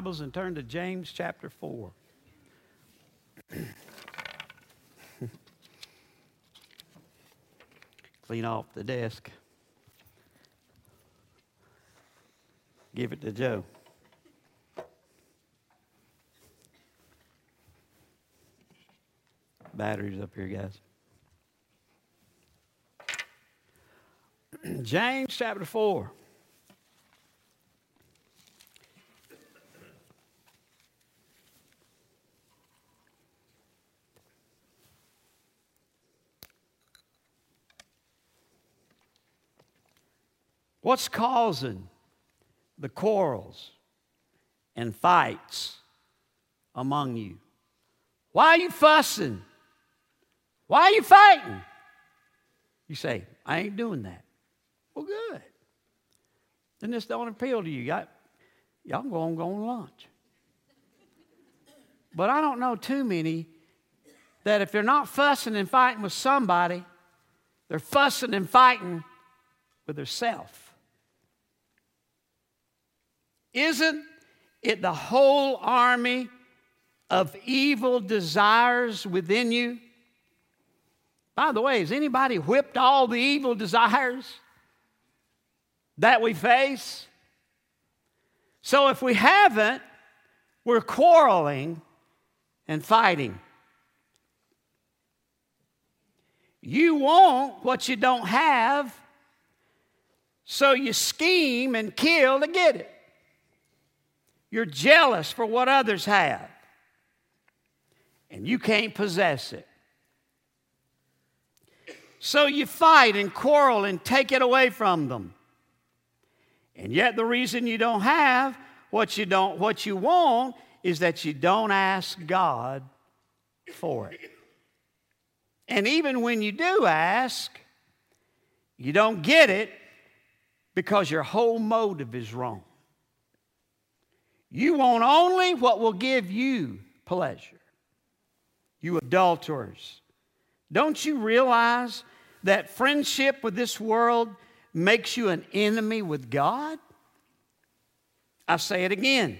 Bibles and turn to James chapter 4. Clean off the desk. Give it to Joe. Batteries up here, guys. James chapter 4. What's causing the quarrels and fights among you? Why are you fussing? Why are you fighting? You say, I ain't doing that. Well, good. Then this don't appeal to you. Y'all, y'all go on, go on lunch. But I don't know too many that if they're not fussing and fighting with somebody, they're fussing and fighting with themselves. Isn't it the whole army of evil desires within you? By the way, has anybody whipped all the evil desires that we face? So if we haven't, we're quarreling and fighting. You want what you don't have, so you scheme and kill to get it. You're jealous for what others have, and you can't possess it. So you fight and quarrel and take it away from them. And yet the reason you don't have what you don't what you want is that you don't ask God for it. And even when you do ask, you don't get it because your whole motive is wrong. You want only what will give you pleasure. You adulterers. Don't you realize that friendship with this world makes you an enemy with God? I say it again.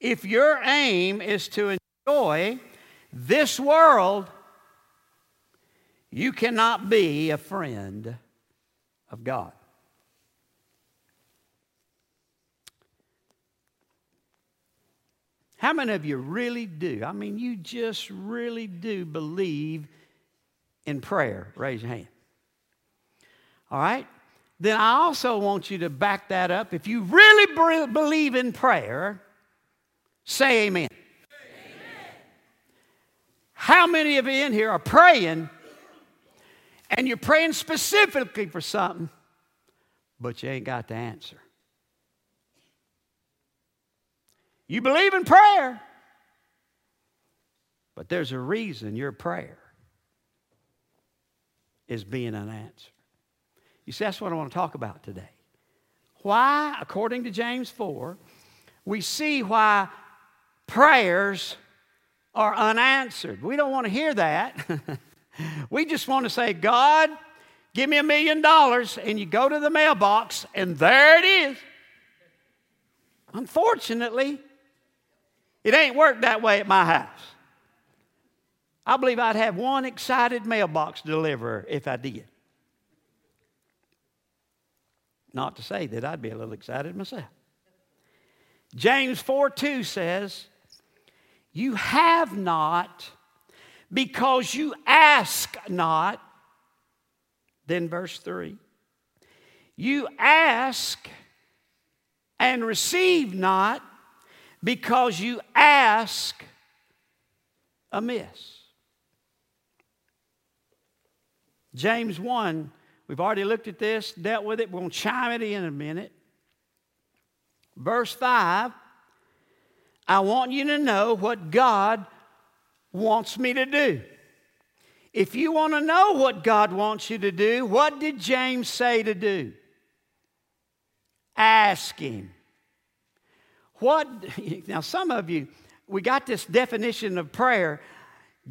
If your aim is to enjoy this world, you cannot be a friend of God. How many of you really do? I mean, you just really do believe in prayer? Raise your hand. All right? Then I also want you to back that up. If you really believe in prayer, say amen. amen. How many of you in here are praying and you're praying specifically for something, but you ain't got the answer? You believe in prayer, but there's a reason your prayer is being unanswered. You see, that's what I want to talk about today. Why, according to James 4, we see why prayers are unanswered. We don't want to hear that. we just want to say, God, give me a million dollars, and you go to the mailbox, and there it is. Unfortunately, it ain't worked that way at my house. I believe I'd have one excited mailbox deliverer if I did. Not to say that I'd be a little excited myself. James 4 2 says, You have not because you ask not. Then verse 3 You ask and receive not because you ask amiss. James 1, we've already looked at this, dealt with it. We're going to chime it in a minute. Verse 5 I want you to know what God wants me to do. If you want to know what God wants you to do, what did James say to do? Ask Him. What, now, some of you, we got this definition of prayer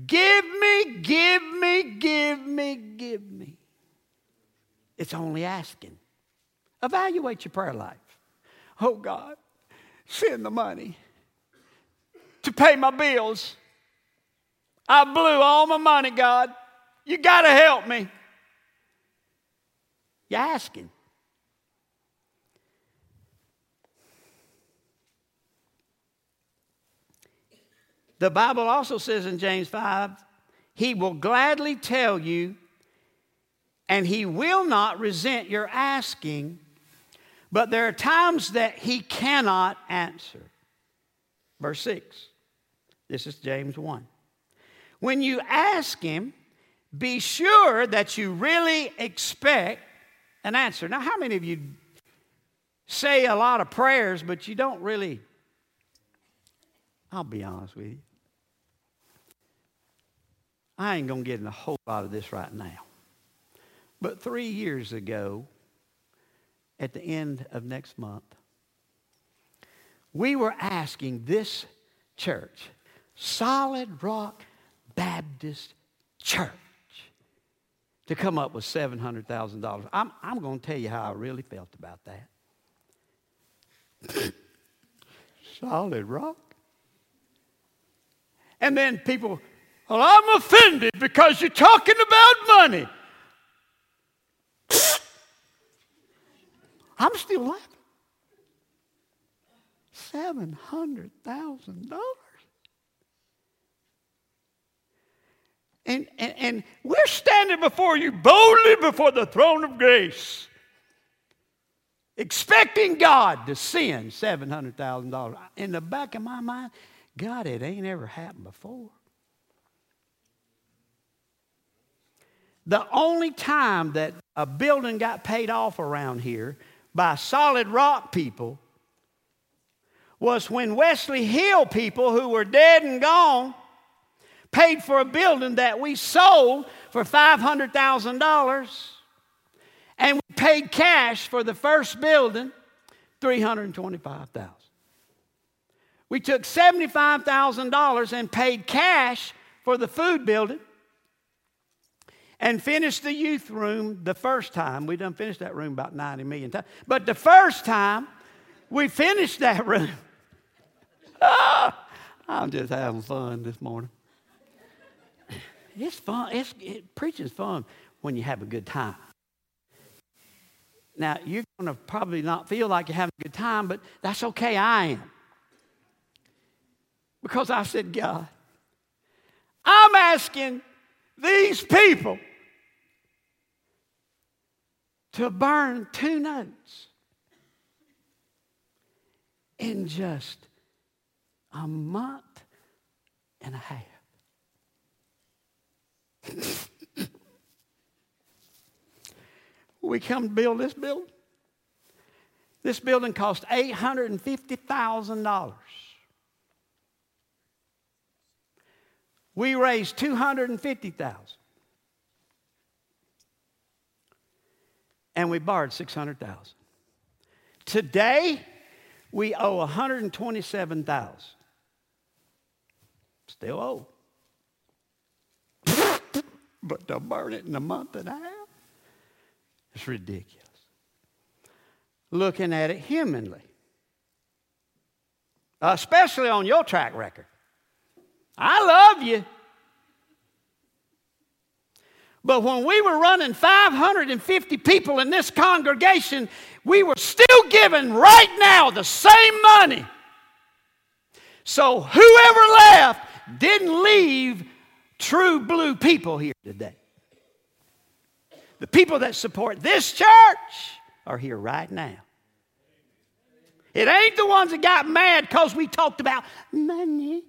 give me, give me, give me, give me. It's only asking. Evaluate your prayer life. Oh God, send the money to pay my bills. I blew all my money, God. You got to help me. You're asking. The Bible also says in James 5 He will gladly tell you, and He will not resent your asking, but there are times that He cannot answer. Verse 6. This is James 1. When you ask Him, be sure that you really expect an answer. Now, how many of you say a lot of prayers, but you don't really? I'll be honest with you. I ain't going to get in a whole lot of this right now. But three years ago, at the end of next month, we were asking this church, Solid Rock Baptist Church, to come up with $700,000. I'm, I'm going to tell you how I really felt about that. Solid Rock. And then people well, I'm offended because you're talking about money. I'm still laughing. $700,000. And, and, and we're standing before you boldly before the throne of grace, expecting God to send $700,000. In the back of my mind, God, it ain't ever happened before. The only time that a building got paid off around here by solid rock people was when Wesley Hill people who were dead and gone paid for a building that we sold for $500,000 and we paid cash for the first building 325,000. We took $75,000 and paid cash for the food building and finished the youth room the first time. We done finished that room about 90 million times. But the first time we finished that room, I'm just having fun this morning. It's fun. It's, it, preaching's fun when you have a good time. Now, you're going to probably not feel like you're having a good time, but that's okay. I am. Because I said, God, I'm asking these people to burn two notes in just a month and a half. we come to build this building. This building cost $850,000. We raised 250,000. And we borrowed 600,000. Today, we owe 127,000. Still owe. but to burn it in a month and a half, it's ridiculous. Looking at it humanly, especially on your track record. I love you. But when we were running 550 people in this congregation, we were still giving right now the same money. So whoever left didn't leave true blue people here today. The people that support this church are here right now. It ain't the ones that got mad because we talked about money.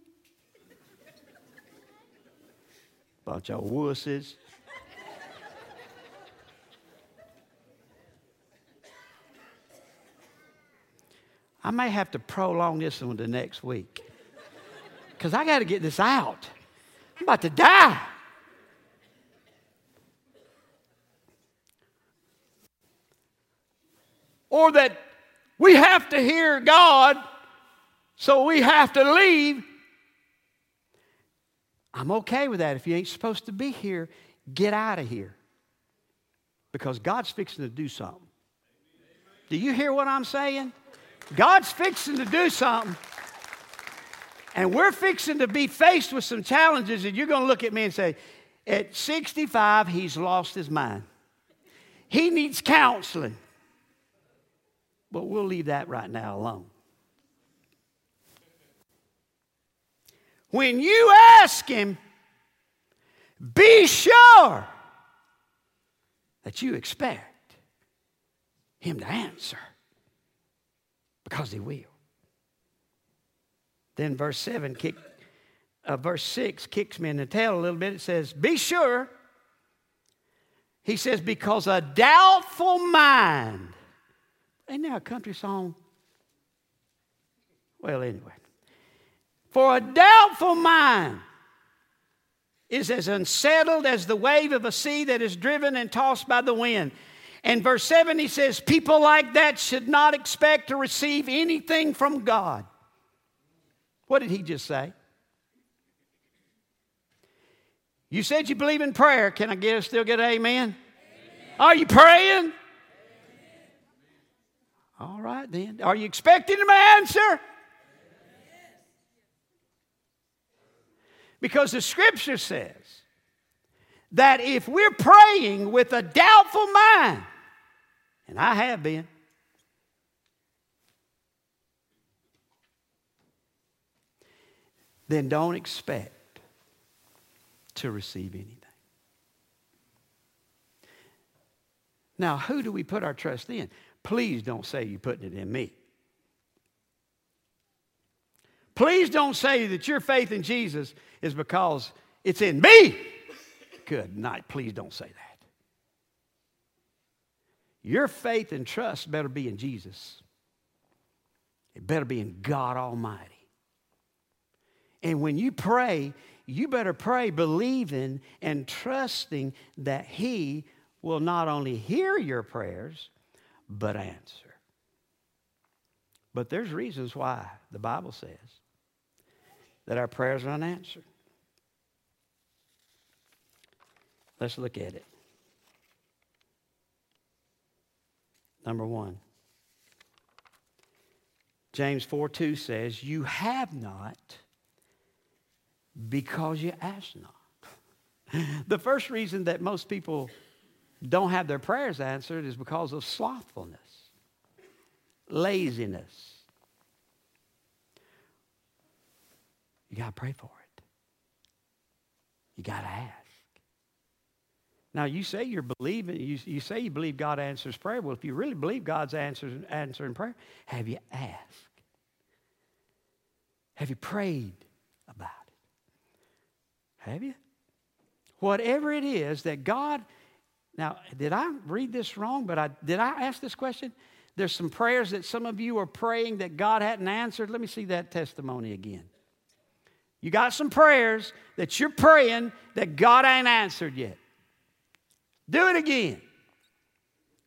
Bunch of wusses. I may have to prolong this one to next week because I got to get this out. I'm about to die. Or that we have to hear God, so we have to leave. I'm okay with that. If you ain't supposed to be here, get out of here. Because God's fixing to do something. Do you hear what I'm saying? God's fixing to do something. And we're fixing to be faced with some challenges, and you're going to look at me and say, at 65, he's lost his mind. He needs counseling. But we'll leave that right now alone. When you ask him, be sure that you expect him to answer because he will. Then verse 7 kick, uh, verse 6 kicks me in the tail a little bit. It says, Be sure. He says, because a doubtful mind. Ain't there a country song? Well, anyway. For a doubtful mind is as unsettled as the wave of a sea that is driven and tossed by the wind. And verse 7, he says, People like that should not expect to receive anything from God. What did he just say? You said you believe in prayer. Can I get still get an amen? amen? Are you praying? Amen. All right then. Are you expecting to answer? Because the scripture says that if we're praying with a doubtful mind, and I have been, then don't expect to receive anything. Now, who do we put our trust in? Please don't say you're putting it in me. Please don't say that your faith in Jesus is because it's in me. Good night. Please don't say that. Your faith and trust better be in Jesus. It better be in God Almighty. And when you pray, you better pray believing and trusting that He will not only hear your prayers, but answer. But there's reasons why the Bible says that our prayers are unanswered. Let's look at it. Number one, James 4 2 says, You have not because you ask not. the first reason that most people don't have their prayers answered is because of slothfulness, laziness, You got to pray for it. You got to ask. Now, you say you're believing, you, you say you believe God answers prayer. Well, if you really believe God's answers, answering prayer, have you asked? Have you prayed about it? Have you? Whatever it is that God, now, did I read this wrong? But I, did I ask this question? There's some prayers that some of you are praying that God hadn't answered. Let me see that testimony again. You got some prayers that you're praying that God ain't answered yet. Do it again.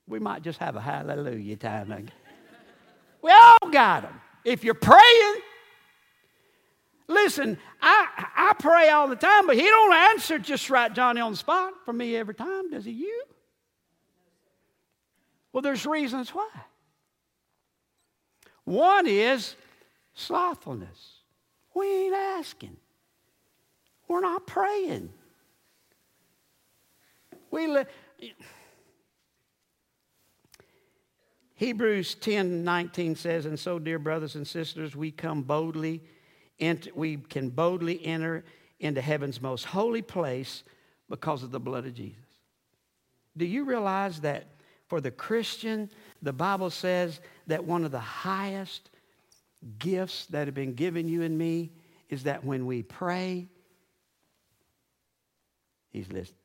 We might just have a hallelujah time. Again. We all got them. If you're praying, listen, I, I pray all the time, but he don't answer just right, Johnny, on the spot for me every time, does he you? Well, there's reasons why. One is slothfulness. We ain't asking. We're not praying. We li- Hebrews 10 19 says, And so, dear brothers and sisters, we come boldly, enter, we can boldly enter into heaven's most holy place because of the blood of Jesus. Do you realize that for the Christian, the Bible says that one of the highest gifts that have been given you and me is that when we pray, He's listening.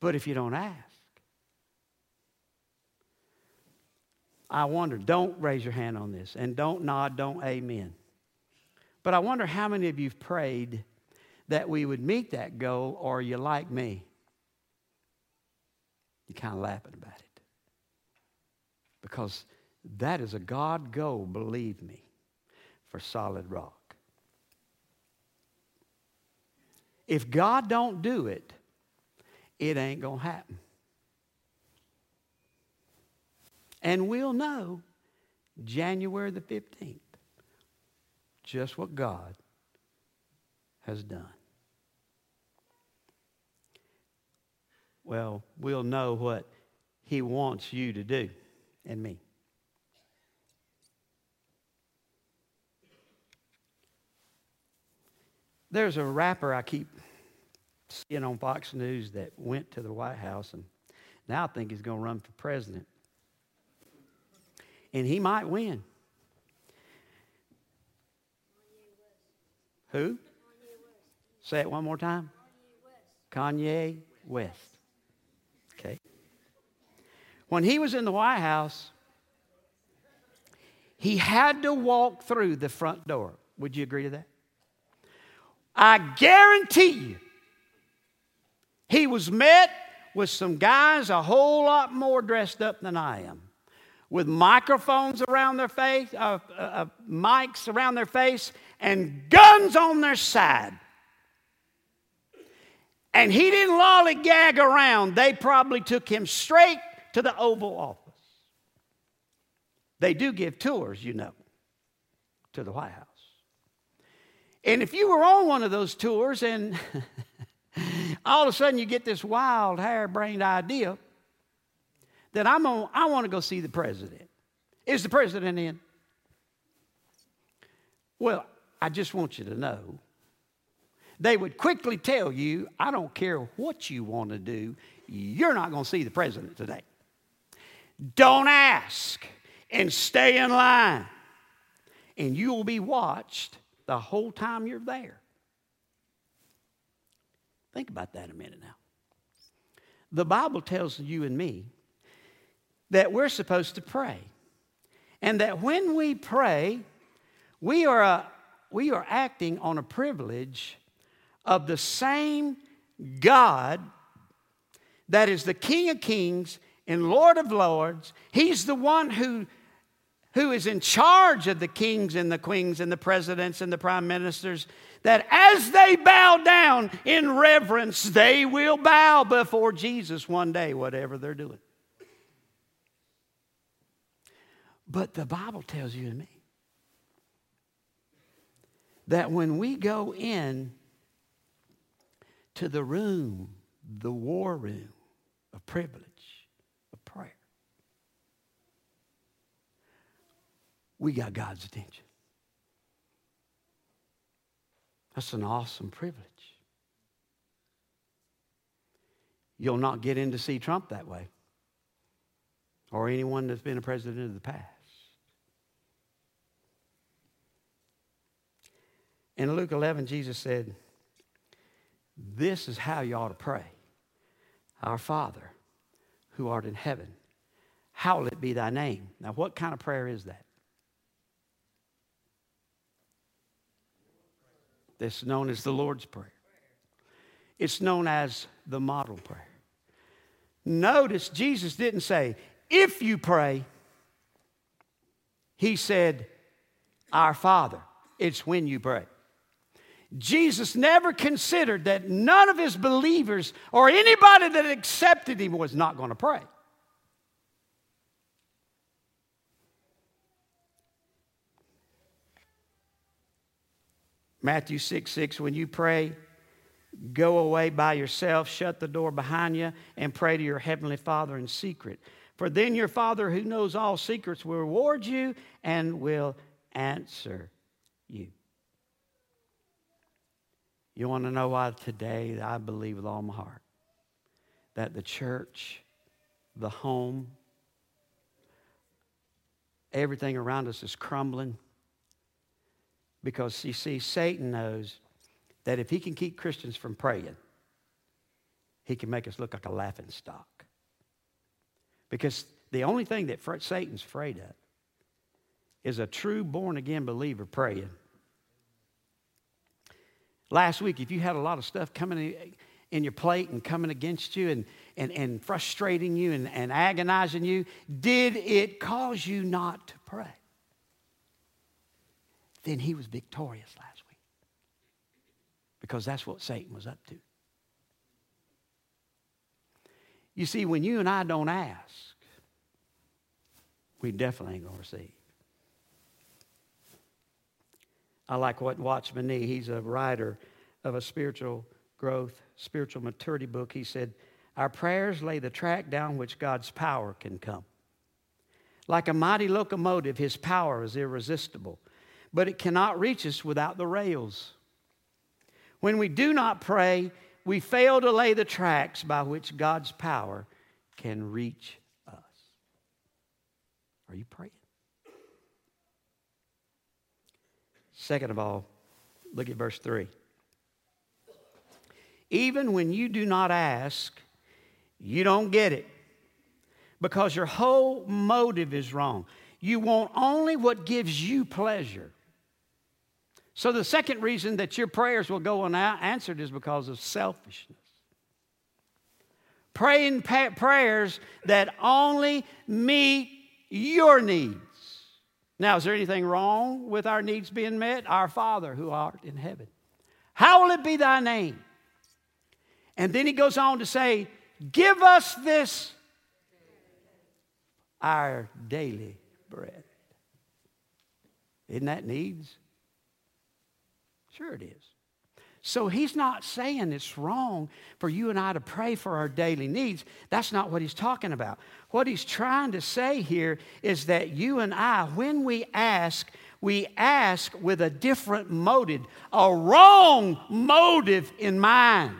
But if you don't ask, I wonder, don't raise your hand on this and don't nod, don't amen. But I wonder how many of you have prayed that we would meet that goal, or you like me? You're kind of laughing about it because that is a God go, believe me, for solid rock. If God don't do it, it ain't going to happen. And we'll know January the 15th just what God has done. Well, we'll know what He wants you to do and me. There's a rapper I keep seeing on Fox News that went to the White House and now I think he's going to run for president. And he might win. Who? Say it one more time. Kanye West. Okay. When he was in the White House, he had to walk through the front door. Would you agree to that? I guarantee you, he was met with some guys a whole lot more dressed up than I am, with microphones around their face, uh, uh, uh, mics around their face, and guns on their side. And he didn't lollygag around. They probably took him straight to the Oval Office. They do give tours, you know, to the White House. And if you were on one of those tours and all of a sudden you get this wild, harebrained idea that I'm on, I want to go see the president. Is the president in? Well, I just want you to know they would quickly tell you, I don't care what you want to do, you're not going to see the president today. Don't ask and stay in line, and you will be watched the whole time you're there. Think about that a minute now. The Bible tells you and me that we're supposed to pray, and that when we pray, we are, a, we are acting on a privilege of the same God that is the King of Kings and Lord of Lords. He's the one who, who is in charge of the kings and the queens and the presidents and the prime ministers. That as they bow down in reverence, they will bow before Jesus one day, whatever they're doing. But the Bible tells you and me that when we go in to the room, the war room of privilege, prayer. We got God's attention. That's an awesome privilege. You'll not get in to see Trump that way or anyone that's been a president of the past. In Luke 11, Jesus said, this is how you ought to pray Our Father, who art in heaven, hallowed be thy name. Now, what kind of prayer is that? That's known as the Lord's Prayer. It's known as the model prayer. Notice Jesus didn't say, if you pray, he said, Our Father. It's when you pray. Jesus never considered that none of his believers or anybody that accepted him was not going to pray. Matthew 6 6, when you pray, go away by yourself, shut the door behind you, and pray to your heavenly Father in secret. For then your Father who knows all secrets will reward you and will answer you. You want to know why today I believe with all my heart that the church, the home, everything around us is crumbling? Because you see, Satan knows that if he can keep Christians from praying, he can make us look like a laughing stock. Because the only thing that Satan's afraid of is a true born again believer praying Last week, if you had a lot of stuff coming in your plate and coming against you and, and, and frustrating you and, and agonizing you, did it cause you not to pray? Then he was victorious last week because that's what Satan was up to. You see, when you and I don't ask, we definitely ain't going to receive. I like what Watchman Nee, he's a writer of a spiritual growth, spiritual maturity book. He said, Our prayers lay the track down which God's power can come. Like a mighty locomotive, his power is irresistible, but it cannot reach us without the rails. When we do not pray, we fail to lay the tracks by which God's power can reach us. Are you praying? Second of all, look at verse 3. Even when you do not ask, you don't get it because your whole motive is wrong. You want only what gives you pleasure. So, the second reason that your prayers will go unanswered is because of selfishness. Praying pa- prayers that only meet your needs. Now, is there anything wrong with our needs being met? Our Father who art in heaven. How will it be thy name? And then he goes on to say, Give us this our daily bread. Isn't that needs? Sure, it is. So he's not saying it's wrong for you and I to pray for our daily needs. That's not what he's talking about. What he's trying to say here is that you and I, when we ask, we ask with a different motive, a wrong motive in mind.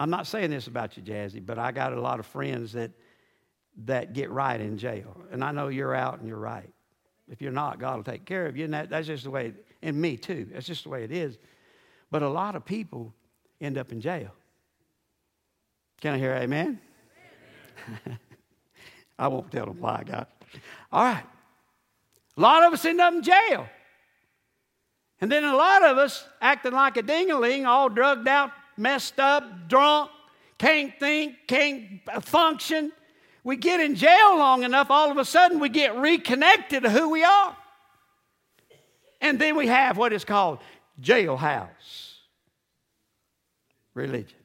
I'm not saying this about you, Jazzy, but I got a lot of friends that, that get right in jail. And I know you're out and you're right. If you're not, God will take care of you. And that, that's just the way, and me too. That's just the way it is. But a lot of people end up in jail. Can I hear amen? amen. I won't tell them why, God. All right. A lot of us end up in jail. And then a lot of us acting like a dingaling, all drugged out, messed up, drunk, can't think, can't function. We get in jail long enough, all of a sudden we get reconnected to who we are. And then we have what is called jailhouse religion.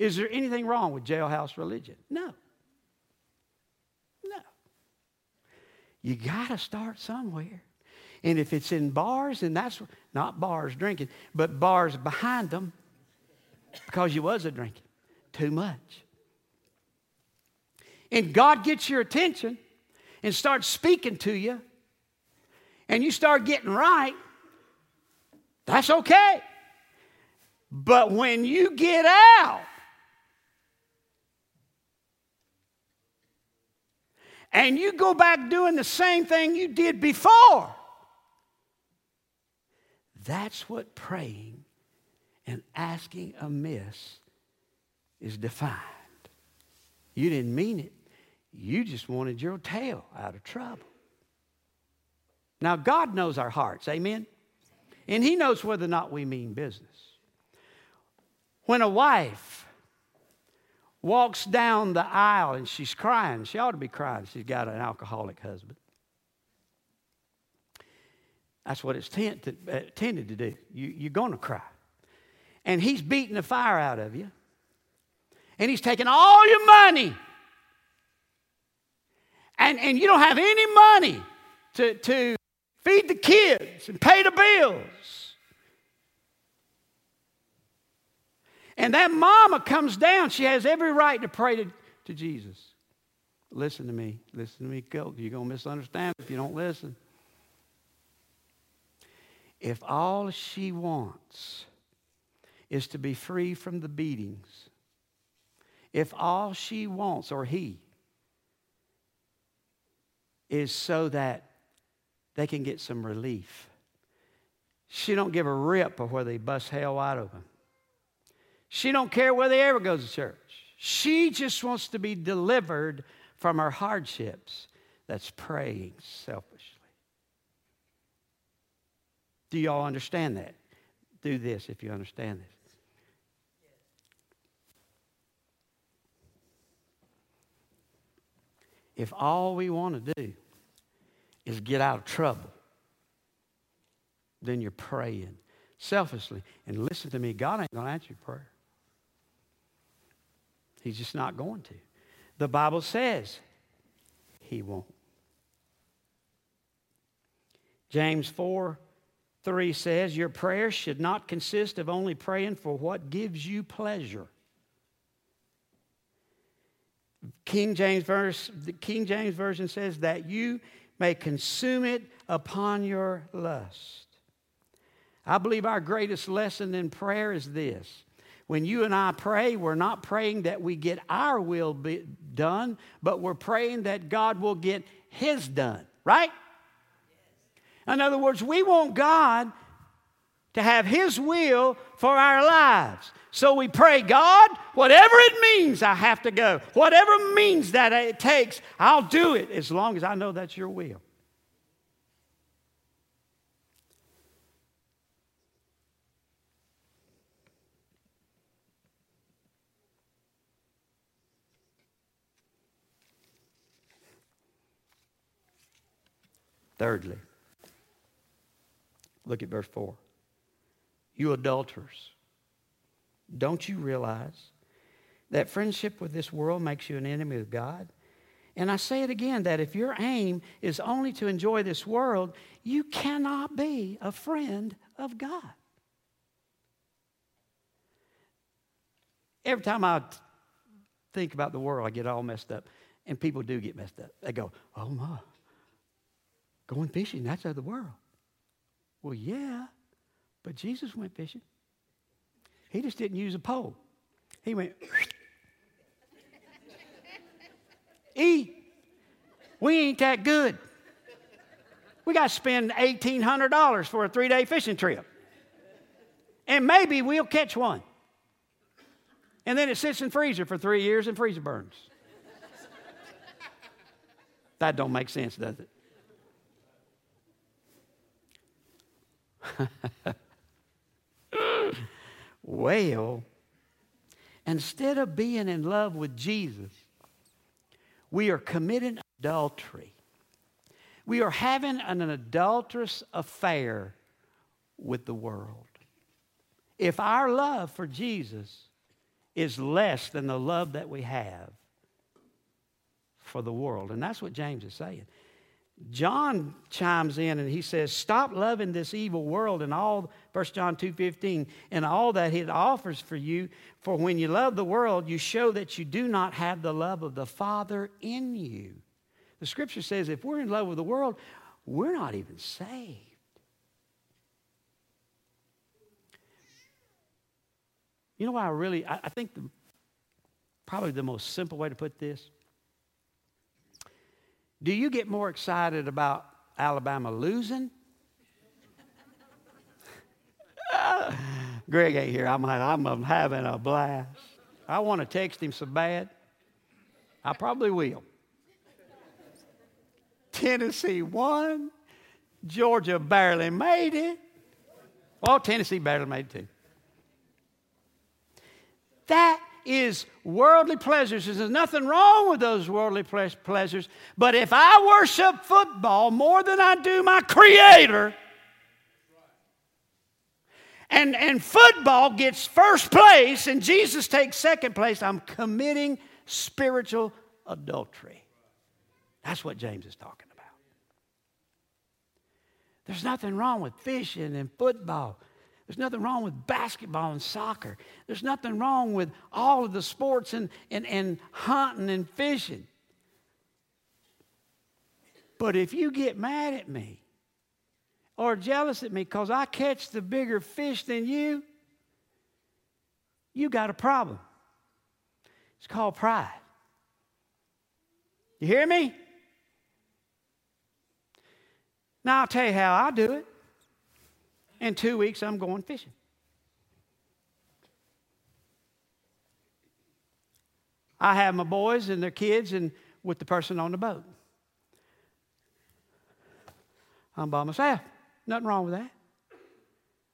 Is there anything wrong with jailhouse religion? No. No. You got to start somewhere. And if it's in bars, and that's not bars drinking, but bars behind them, because you was a drinking too much. And God gets your attention and starts speaking to you, and you start getting right, that's okay. But when you get out, and you go back doing the same thing you did before, that's what praying and asking amiss is defined. You didn't mean it, you just wanted your tail out of trouble. Now, God knows our hearts, amen? And He knows whether or not we mean business. When a wife walks down the aisle and she's crying, she ought to be crying. She's got an alcoholic husband. That's what it's tended, uh, tended to do. You, you're going to cry and he's beating the fire out of you, and he's taking all your money, and, and you don't have any money to, to feed the kids and pay the bills. And that mama comes down, she has every right to pray to, to Jesus. Listen to me. Listen to me. Go. You're going to misunderstand if you don't listen. If all she wants is to be free from the beatings. If all she wants, or he, is so that they can get some relief. She don't give a rip of where they bust hell wide open. She don't care whether they ever goes to church. She just wants to be delivered from her hardships. That's praying selfishly. Do y'all understand that? Do this if you understand this. if all we want to do is get out of trouble, then you're praying selfishly. And listen to me, God ain't going to answer your prayer. He's just not going to. The Bible says he won't. James 4 3 says, Your prayers should not consist of only praying for what gives you pleasure. King James verse, the King James Version says that you may consume it upon your lust. I believe our greatest lesson in prayer is this. When you and I pray, we're not praying that we get our will done, but we're praying that God will get His done, right? In other words, we want God to have His will for our lives. So we pray, God, whatever it means, I have to go. Whatever means that it takes, I'll do it as long as I know that's your will. Thirdly, look at verse 4. You adulterers, don't you realize that friendship with this world makes you an enemy of God? And I say it again that if your aim is only to enjoy this world, you cannot be a friend of God. Every time I think about the world, I get all messed up. And people do get messed up. They go, oh my, Going fishing, that's of the world. Well, yeah, but Jesus went fishing. He just didn't use a pole. He went, eat. We ain't that good. We got to spend $1,800 for a three day fishing trip. And maybe we'll catch one. And then it sits in freezer for three years and freezer burns. that don't make sense, does it? well, instead of being in love with Jesus, we are committing adultery. We are having an adulterous affair with the world. If our love for Jesus is less than the love that we have for the world, and that's what James is saying. John chimes in and he says, Stop loving this evil world and all, 1 John 2.15, and all that it offers for you. For when you love the world, you show that you do not have the love of the Father in you. The scripture says if we're in love with the world, we're not even saved. You know why I really, I, I think the, probably the most simple way to put this do you get more excited about Alabama losing? Greg ain't here. I'm, I'm having a blast. I want to text him so bad. I probably will. Tennessee won. Georgia barely made it. Well, Tennessee barely made it too. That is worldly pleasures. There's nothing wrong with those worldly pleasures. But if I worship football more than I do my Creator, and, and football gets first place and Jesus takes second place, I'm committing spiritual adultery. That's what James is talking about. There's nothing wrong with fishing and football. There's nothing wrong with basketball and soccer. There's nothing wrong with all of the sports and, and, and hunting and fishing. But if you get mad at me or jealous at me because I catch the bigger fish than you, you got a problem. It's called pride. You hear me? Now I'll tell you how I do it. In two weeks, I'm going fishing. I have my boys and their kids and with the person on the boat. I'm by myself. Nothing wrong with that.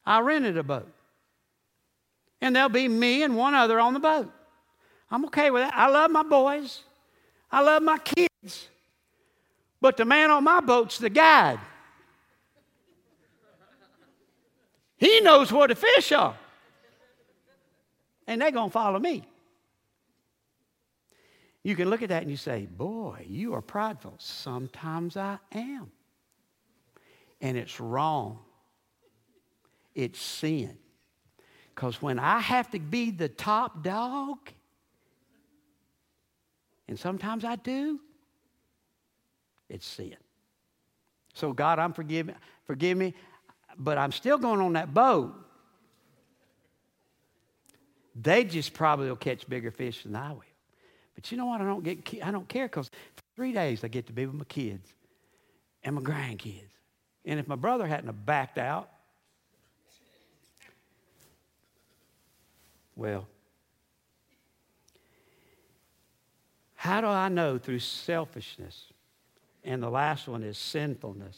I rented a boat. And there'll be me and one other on the boat. I'm okay with that. I love my boys. I love my kids. But the man on my boat's the guide. He knows where the fish are. And they're going to follow me. You can look at that and you say, Boy, you are prideful. Sometimes I am. And it's wrong, it's sin. Because when I have to be the top dog, and sometimes I do, it's sin. So, God, I'm forgive, forgive me, but I'm still going on that boat. They just probably will catch bigger fish than I will. But you know what? I don't get I don't care because for three days I get to be with my kids and my grandkids. And if my brother hadn't have backed out, well, how do I know through selfishness? And the last one is sinfulness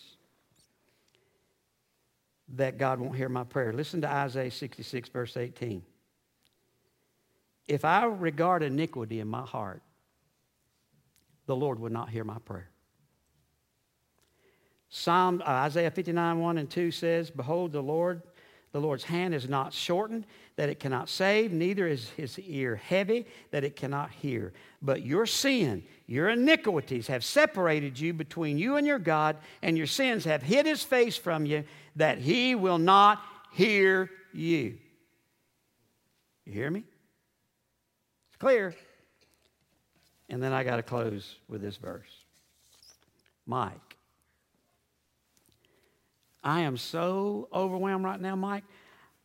that God won't hear my prayer. Listen to Isaiah 66, verse 18. If I regard iniquity in my heart, the Lord would not hear my prayer. Psalm uh, Isaiah 59, 1 and 2 says, Behold, the Lord, the Lord's hand is not shortened that it cannot save, neither is his ear heavy that it cannot hear. But your sin, your iniquities have separated you between you and your God, and your sins have hid his face from you that he will not hear you. You hear me? It's clear. And then I got to close with this verse. Mike. I am so overwhelmed right now, Mike.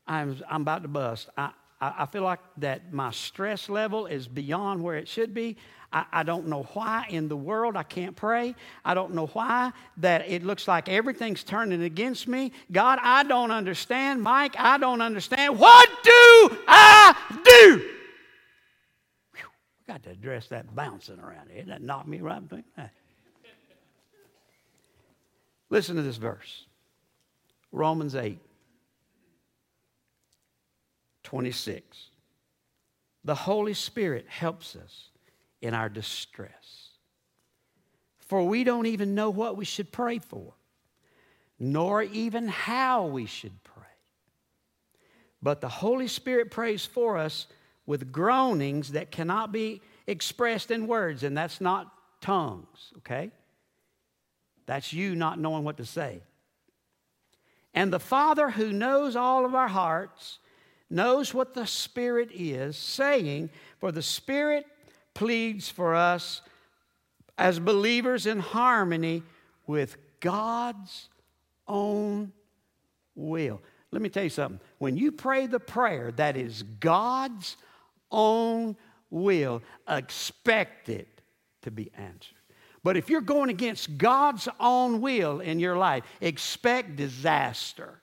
I'm, I'm about to bust. I, I, I feel like that my stress level is beyond where it should be. I, I don't know why in the world I can't pray. I don't know why that it looks like everything's turning against me. God, I don't understand. Mike, I don't understand. What do I do? Got to address that bouncing around here. That knocked me right between. Listen to this verse Romans 8 26. The Holy Spirit helps us in our distress. For we don't even know what we should pray for, nor even how we should pray. But the Holy Spirit prays for us with groanings that cannot be expressed in words, and that's not tongues, okay? That's you not knowing what to say. And the Father who knows all of our hearts knows what the Spirit is saying, for the Spirit pleads for us as believers in harmony with God's own will. Let me tell you something. When you pray the prayer that is God's own will, expect it to be answered. But if you're going against God's own will in your life, expect disaster.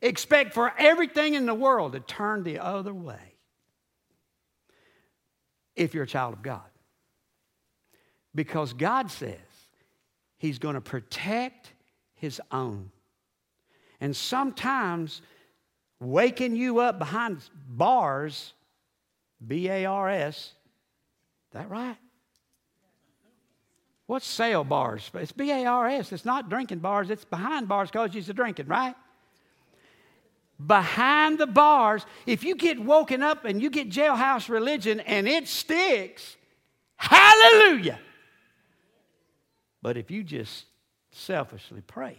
Expect for everything in the world to turn the other way if you're a child of God. Because God says He's going to protect His own. And sometimes waking you up behind bars B A R S. That right? What's sale bars? It's B A R S. It's not drinking bars, it's behind bars because you're drinking, right? Behind the bars, if you get woken up and you get jailhouse religion and it sticks, hallelujah. But if you just selfishly pray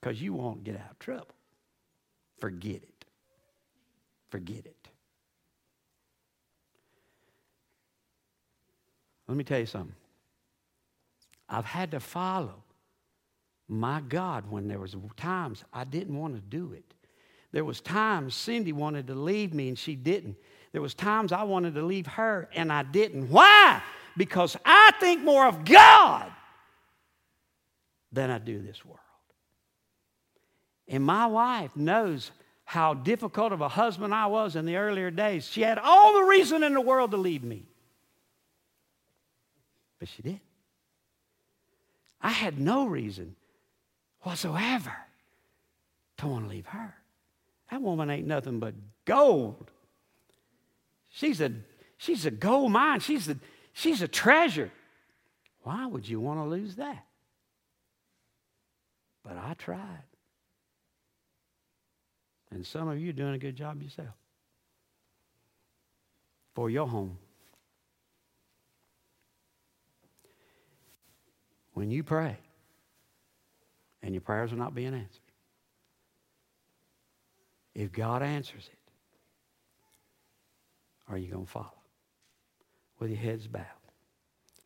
because you won't get out of trouble, forget it. Forget it. Let me tell you something. I've had to follow my God when there was times I didn't want to do it. There was times Cindy wanted to leave me and she didn't. There was times I wanted to leave her and I didn't. Why? Because I think more of God than I do this world. And my wife knows how difficult of a husband I was in the earlier days. She had all the reason in the world to leave me. But she did. I had no reason whatsoever to want to leave her. That woman ain't nothing but gold. She's a, she's a gold mine. She's a, she's a treasure. Why would you want to lose that? But I tried. And some of you doing a good job yourself for your home when you pray and your prayers are not being answered, if God answers it, are you going to follow with your heads bowed?